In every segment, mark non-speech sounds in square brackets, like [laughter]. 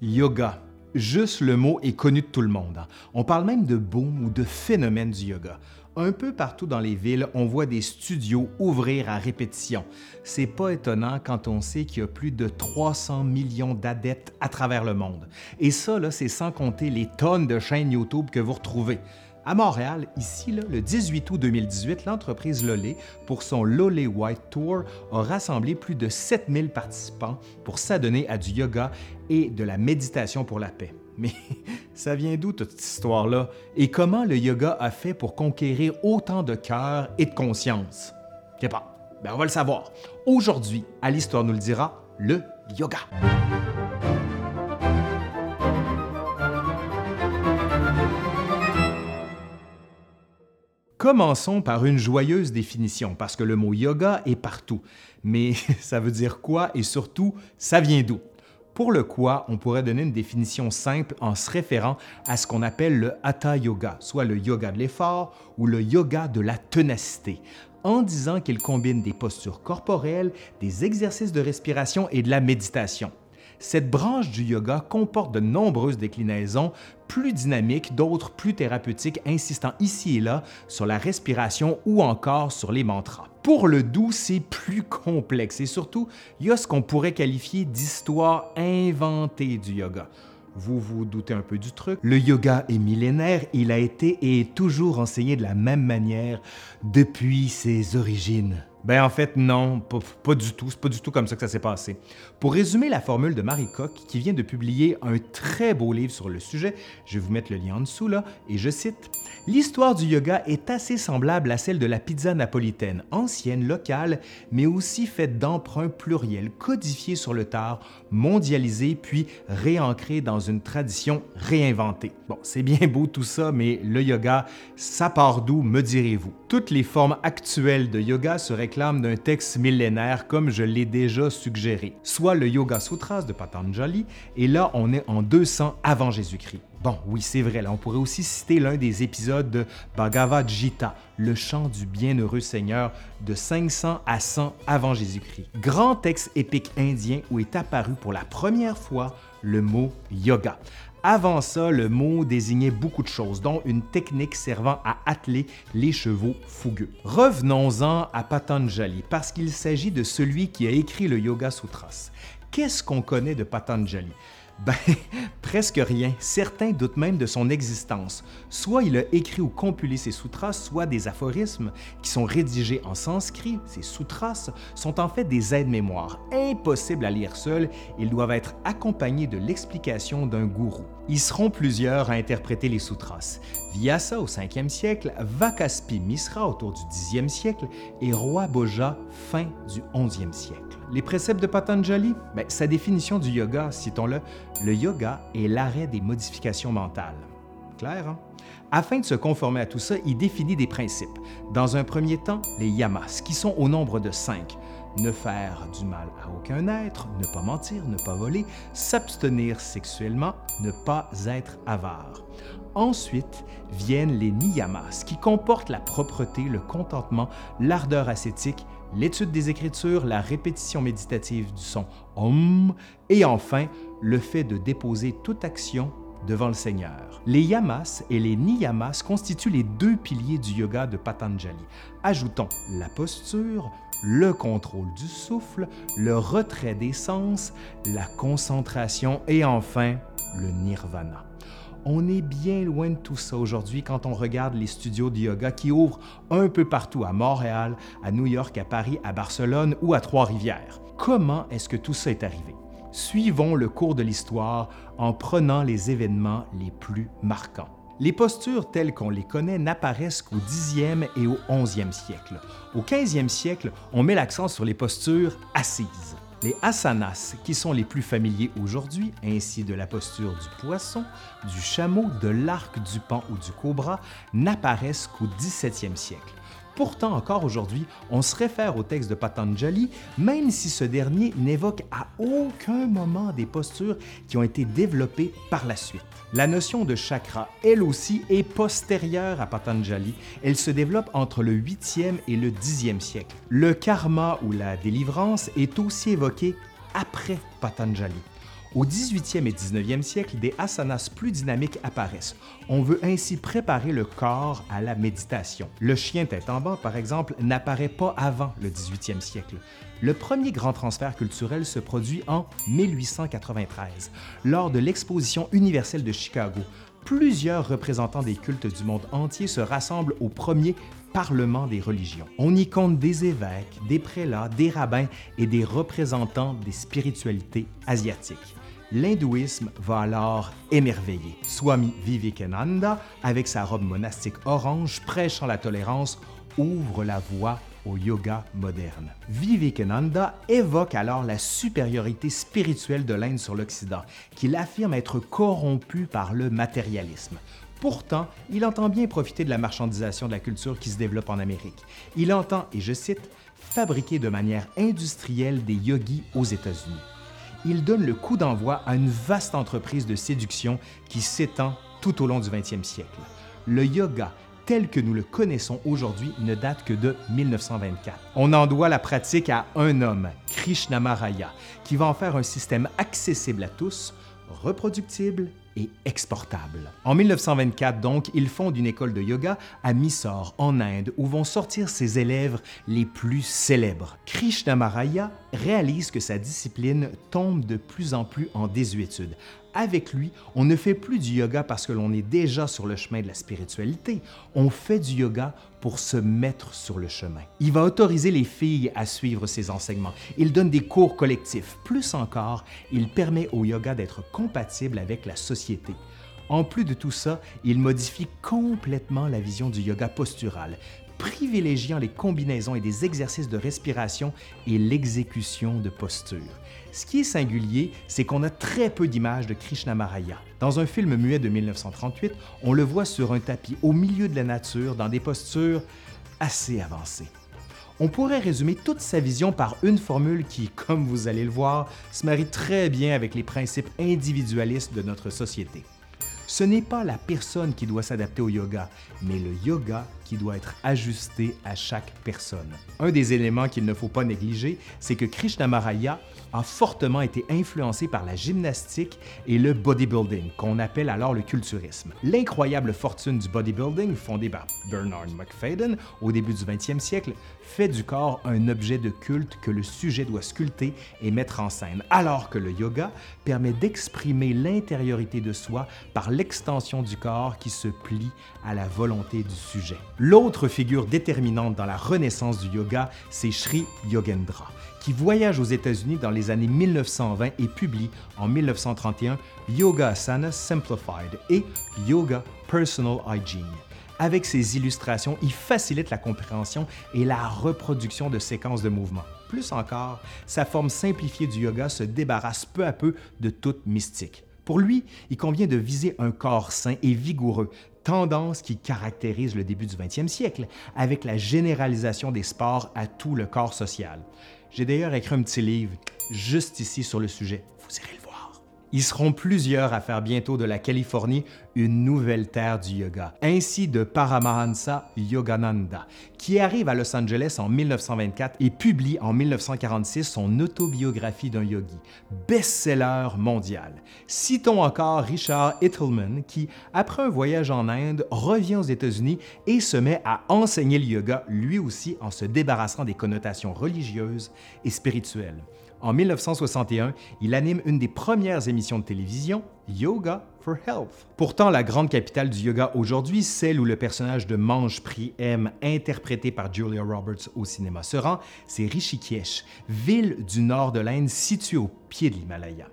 Yoga. Juste le mot est connu de tout le monde. hein. On parle même de boom ou de phénomène du yoga. Un peu partout dans les villes, on voit des studios ouvrir à répétition. C'est pas étonnant quand on sait qu'il y a plus de 300 millions d'adeptes à travers le monde. Et ça, c'est sans compter les tonnes de chaînes YouTube que vous retrouvez. À Montréal, ici, là, le 18 août 2018, l'entreprise Lolé, pour son Lolé White Tour, a rassemblé plus de 7000 participants pour s'adonner à du yoga et de la méditation pour la paix. [laughs] Mais ça vient d'où toute cette histoire-là? Et comment le yoga a fait pour conquérir autant de cœur et de conscience? Je sais pas. Ben, on va le savoir. Aujourd'hui, à l'Histoire nous le dira, le yoga. Commençons par une joyeuse définition, parce que le mot yoga est partout. Mais [laughs] ça veut dire quoi et surtout, ça vient d'où? Pour le quoi, on pourrait donner une définition simple en se référant à ce qu'on appelle le Hatha Yoga, soit le yoga de l'effort ou le yoga de la ténacité, en disant qu'il combine des postures corporelles, des exercices de respiration et de la méditation. Cette branche du yoga comporte de nombreuses déclinaisons, plus dynamiques, d'autres plus thérapeutiques, insistant ici et là sur la respiration ou encore sur les mantras. Pour le doux, c'est plus complexe et surtout, il y a ce qu'on pourrait qualifier d'histoire inventée du yoga. Vous vous doutez un peu du truc? Le yoga est millénaire, il a été et est toujours enseigné de la même manière depuis ses origines. Ben en fait non, pas, du tout, c'est pas du tout comme ça que ça s'est passé. Pour résumer la formule de Marie Koch, qui vient de publier un très beau livre sur le sujet, je vais vous mettre le lien en dessous là, et je cite L'histoire du yoga est assez semblable à celle de la pizza napolitaine, ancienne, locale, mais aussi faite d'emprunts pluriels codifiés sur le tard, mondialisés puis réancrés dans une tradition réinventée. Bon, c'est bien beau tout ça, mais le yoga, ça part d'où, me direz-vous? Toutes les formes actuelles de yoga se d'un texte millénaire comme je l'ai déjà suggéré, soit le Yoga Sutras de Patanjali, et là on est en 200 avant Jésus-Christ. Bon, oui, c'est vrai, là on pourrait aussi citer l'un des épisodes de Bhagavad Gita, le chant du bienheureux Seigneur de 500 à 100 avant Jésus-Christ. Grand texte épique indien où est apparu pour la première fois le mot yoga. Avant ça, le mot désignait beaucoup de choses, dont une technique servant à atteler les chevaux fougueux. Revenons-en à Patanjali, parce qu'il s'agit de celui qui a écrit le Yoga Sutras. Qu'est-ce qu'on connaît de Patanjali? Ben, [laughs] presque rien. Certains doutent même de son existence. Soit il a écrit ou compilé ses sutras, soit des aphorismes qui sont rédigés en sanskrit. Ces sutras sont en fait des aides-mémoires, impossibles à lire seuls. Ils doivent être accompagnés de l'explication d'un gourou. Ils seront plusieurs à interpréter les sutras. Vyasa au 5e siècle, Vakaspi Misra autour du 10e siècle et Roi Boja fin du 11e siècle. Les préceptes de Patanjali, ben, sa définition du yoga, citons-le, le yoga est l'arrêt des modifications mentales. Clair, hein? Afin de se conformer à tout ça, il définit des principes. Dans un premier temps, les yamas, qui sont au nombre de cinq. Ne faire du mal à aucun être, ne pas mentir, ne pas voler, s'abstenir sexuellement, ne pas être avare. Ensuite viennent les niyamas, qui comportent la propreté, le contentement, l'ardeur ascétique, l'étude des Écritures, la répétition méditative du son Om, et enfin le fait de déposer toute action devant le Seigneur. Les yamas et les niyamas constituent les deux piliers du yoga de Patanjali. Ajoutons la posture, le contrôle du souffle, le retrait des sens, la concentration et enfin le nirvana. On est bien loin de tout ça aujourd'hui quand on regarde les studios de yoga qui ouvrent un peu partout à Montréal, à New York, à Paris, à Barcelone ou à Trois-Rivières. Comment est-ce que tout ça est arrivé? Suivons le cours de l'histoire en prenant les événements les plus marquants. Les postures telles qu'on les connaît n'apparaissent qu'au 10e et au 11e siècle. Au 15e siècle, on met l'accent sur les postures assises. Les asanas, qui sont les plus familiers aujourd'hui, ainsi de la posture du poisson, du chameau, de l'arc, du pan ou du cobra, n'apparaissent qu'au 17e siècle. Pourtant, encore aujourd'hui, on se réfère au texte de Patanjali, même si ce dernier n'évoque à aucun moment des postures qui ont été développées par la suite. La notion de chakra, elle aussi, est postérieure à Patanjali. Elle se développe entre le 8e et le 10e siècle. Le karma ou la délivrance est aussi évoqué après Patanjali. Au 18e et 19e siècle, des asanas plus dynamiques apparaissent. On veut ainsi préparer le corps à la méditation. Le chien tête en bas, par exemple, n'apparaît pas avant le 18e siècle. Le premier grand transfert culturel se produit en 1893, lors de l'exposition universelle de Chicago. Plusieurs représentants des cultes du monde entier se rassemblent au premier Parlement des religions. On y compte des évêques, des prélats, des rabbins et des représentants des spiritualités asiatiques l'hindouisme va alors émerveiller. Swami Vivekananda, avec sa robe monastique orange prêchant la tolérance, ouvre la voie au yoga moderne. Vivekananda évoque alors la supériorité spirituelle de l'Inde sur l'Occident, qu'il affirme être corrompu par le matérialisme. Pourtant, il entend bien profiter de la marchandisation de la culture qui se développe en Amérique. Il entend, et je cite, fabriquer de manière industrielle des yogis aux États-Unis. Il donne le coup d'envoi à une vaste entreprise de séduction qui s'étend tout au long du 20e siècle. Le yoga tel que nous le connaissons aujourd'hui ne date que de 1924. On en doit la pratique à un homme, Krishnamaraja, qui va en faire un système accessible à tous, reproductible et exportable. En 1924, donc, il fonde une école de yoga à Mysore, en Inde, où vont sortir ses élèves les plus célèbres. Krishnamaraja réalise que sa discipline tombe de plus en plus en désuétude, avec lui, on ne fait plus du yoga parce que l'on est déjà sur le chemin de la spiritualité, on fait du yoga pour se mettre sur le chemin. Il va autoriser les filles à suivre ses enseignements. Il donne des cours collectifs. Plus encore, il permet au yoga d'être compatible avec la société. En plus de tout ça, il modifie complètement la vision du yoga postural, privilégiant les combinaisons et des exercices de respiration et l'exécution de postures. Ce qui est singulier, c'est qu'on a très peu d'images de Krishnamaraja. Dans un film muet de 1938, on le voit sur un tapis au milieu de la nature dans des postures assez avancées. On pourrait résumer toute sa vision par une formule qui, comme vous allez le voir, se marie très bien avec les principes individualistes de notre société. Ce n'est pas la personne qui doit s'adapter au yoga, mais le yoga qui doit être ajusté à chaque personne. Un des éléments qu'il ne faut pas négliger, c'est que Krishnamaraja a fortement été influencé par la gymnastique et le bodybuilding, qu'on appelle alors le culturisme. L'incroyable fortune du bodybuilding, fondée par Bernard McFadden au début du 20e siècle, fait du corps un objet de culte que le sujet doit sculpter et mettre en scène, alors que le yoga permet d'exprimer l'intériorité de soi par l'extension du corps qui se plie à la volonté du sujet. L'autre figure déterminante dans la renaissance du yoga, c'est Sri Yogendra, qui voyage aux États-Unis dans les années 1920 et publie en 1931 Yoga Asana Simplified et Yoga Personal Hygiene. Avec ses illustrations, il facilite la compréhension et la reproduction de séquences de mouvements. Plus encore, sa forme simplifiée du yoga se débarrasse peu à peu de toute mystique. Pour lui, il convient de viser un corps sain et vigoureux, tendance qui caractérise le début du 20e siècle, avec la généralisation des sports à tout le corps social. J'ai d'ailleurs écrit un petit livre juste ici sur le sujet. Vous irez le. Ils seront plusieurs à faire bientôt de la Californie une nouvelle terre du yoga, ainsi de Paramahansa Yogananda, qui arrive à Los Angeles en 1924 et publie en 1946 son autobiographie d'un yogi, best-seller mondial. Citons encore Richard Ittleman, qui, après un voyage en Inde, revient aux États-Unis et se met à enseigner le yoga lui aussi en se débarrassant des connotations religieuses et spirituelles. En 1961, il anime une des premières émissions de télévision, Yoga for Health. Pourtant, la grande capitale du yoga aujourd'hui, celle où le personnage de Mange Pri M, interprété par Julia Roberts au cinéma, se rend, c'est Rishikesh, ville du nord de l'Inde située au pied de l'Himalaya.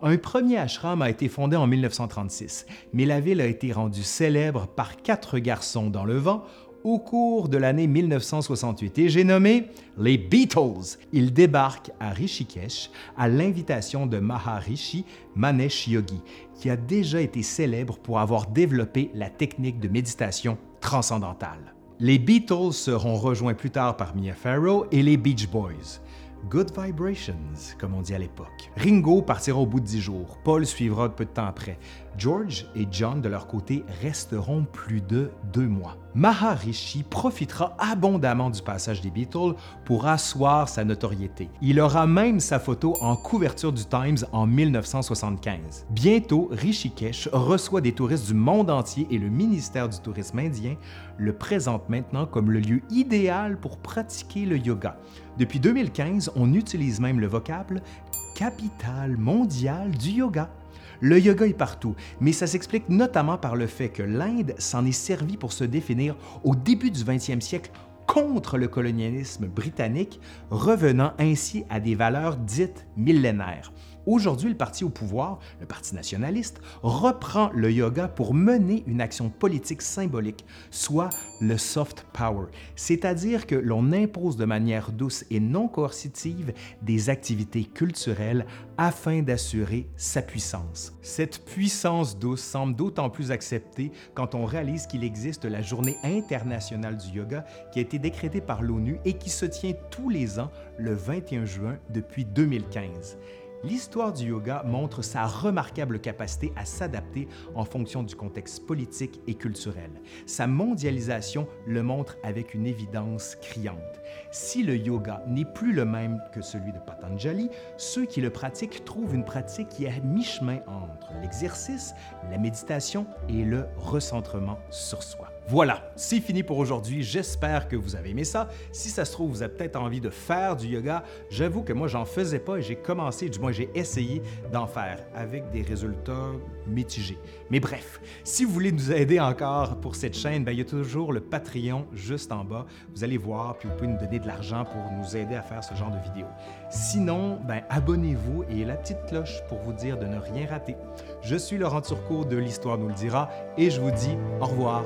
Un premier ashram a été fondé en 1936, mais la ville a été rendue célèbre par quatre garçons dans le vent au cours de l'année 1968 et j'ai nommé les Beatles. Ils débarquent à Rishikesh à l'invitation de Maharishi Manesh Yogi, qui a déjà été célèbre pour avoir développé la technique de méditation transcendantale. Les Beatles seront rejoints plus tard par Mia Farrow et les Beach Boys. Good vibrations, comme on dit à l'époque. Ringo partira au bout de dix jours. Paul suivra peu de temps après. George et John, de leur côté, resteront plus de deux mois. Maharishi profitera abondamment du passage des Beatles pour asseoir sa notoriété. Il aura même sa photo en couverture du Times en 1975. Bientôt, Rishikesh reçoit des touristes du monde entier et le ministère du Tourisme indien le présente maintenant comme le lieu idéal pour pratiquer le yoga. Depuis 2015, on utilise même le vocable capitale mondiale du yoga. Le yoga est partout, mais ça s'explique notamment par le fait que l'Inde s'en est servi pour se définir au début du 20e siècle contre le colonialisme britannique, revenant ainsi à des valeurs dites millénaires. Aujourd'hui, le parti au pouvoir, le Parti nationaliste, reprend le yoga pour mener une action politique symbolique, soit le soft power, c'est-à-dire que l'on impose de manière douce et non coercitive des activités culturelles afin d'assurer sa puissance. Cette puissance douce semble d'autant plus acceptée quand on réalise qu'il existe la Journée internationale du yoga qui a été décrétée par l'ONU et qui se tient tous les ans le 21 juin depuis 2015. L'histoire du yoga montre sa remarquable capacité à s'adapter en fonction du contexte politique et culturel. Sa mondialisation le montre avec une évidence criante. Si le yoga n'est plus le même que celui de Patanjali, ceux qui le pratiquent trouvent une pratique qui est mi-chemin entre l'exercice, la méditation et le recentrement sur soi. Voilà, c'est fini pour aujourd'hui. J'espère que vous avez aimé ça. Si ça se trouve, vous avez peut-être envie de faire du yoga. J'avoue que moi, j'en faisais pas et j'ai commencé, du moins j'ai essayé d'en faire avec des résultats mitigés. Mais bref, si vous voulez nous aider encore pour cette chaîne, ben, il y a toujours le Patreon juste en bas. Vous allez voir, puis vous pouvez nous donner de l'argent pour nous aider à faire ce genre de vidéos. Sinon, ben, abonnez-vous et la petite cloche pour vous dire de ne rien rater. Je suis Laurent Turcot de l'Histoire nous le dira et je vous dis au revoir.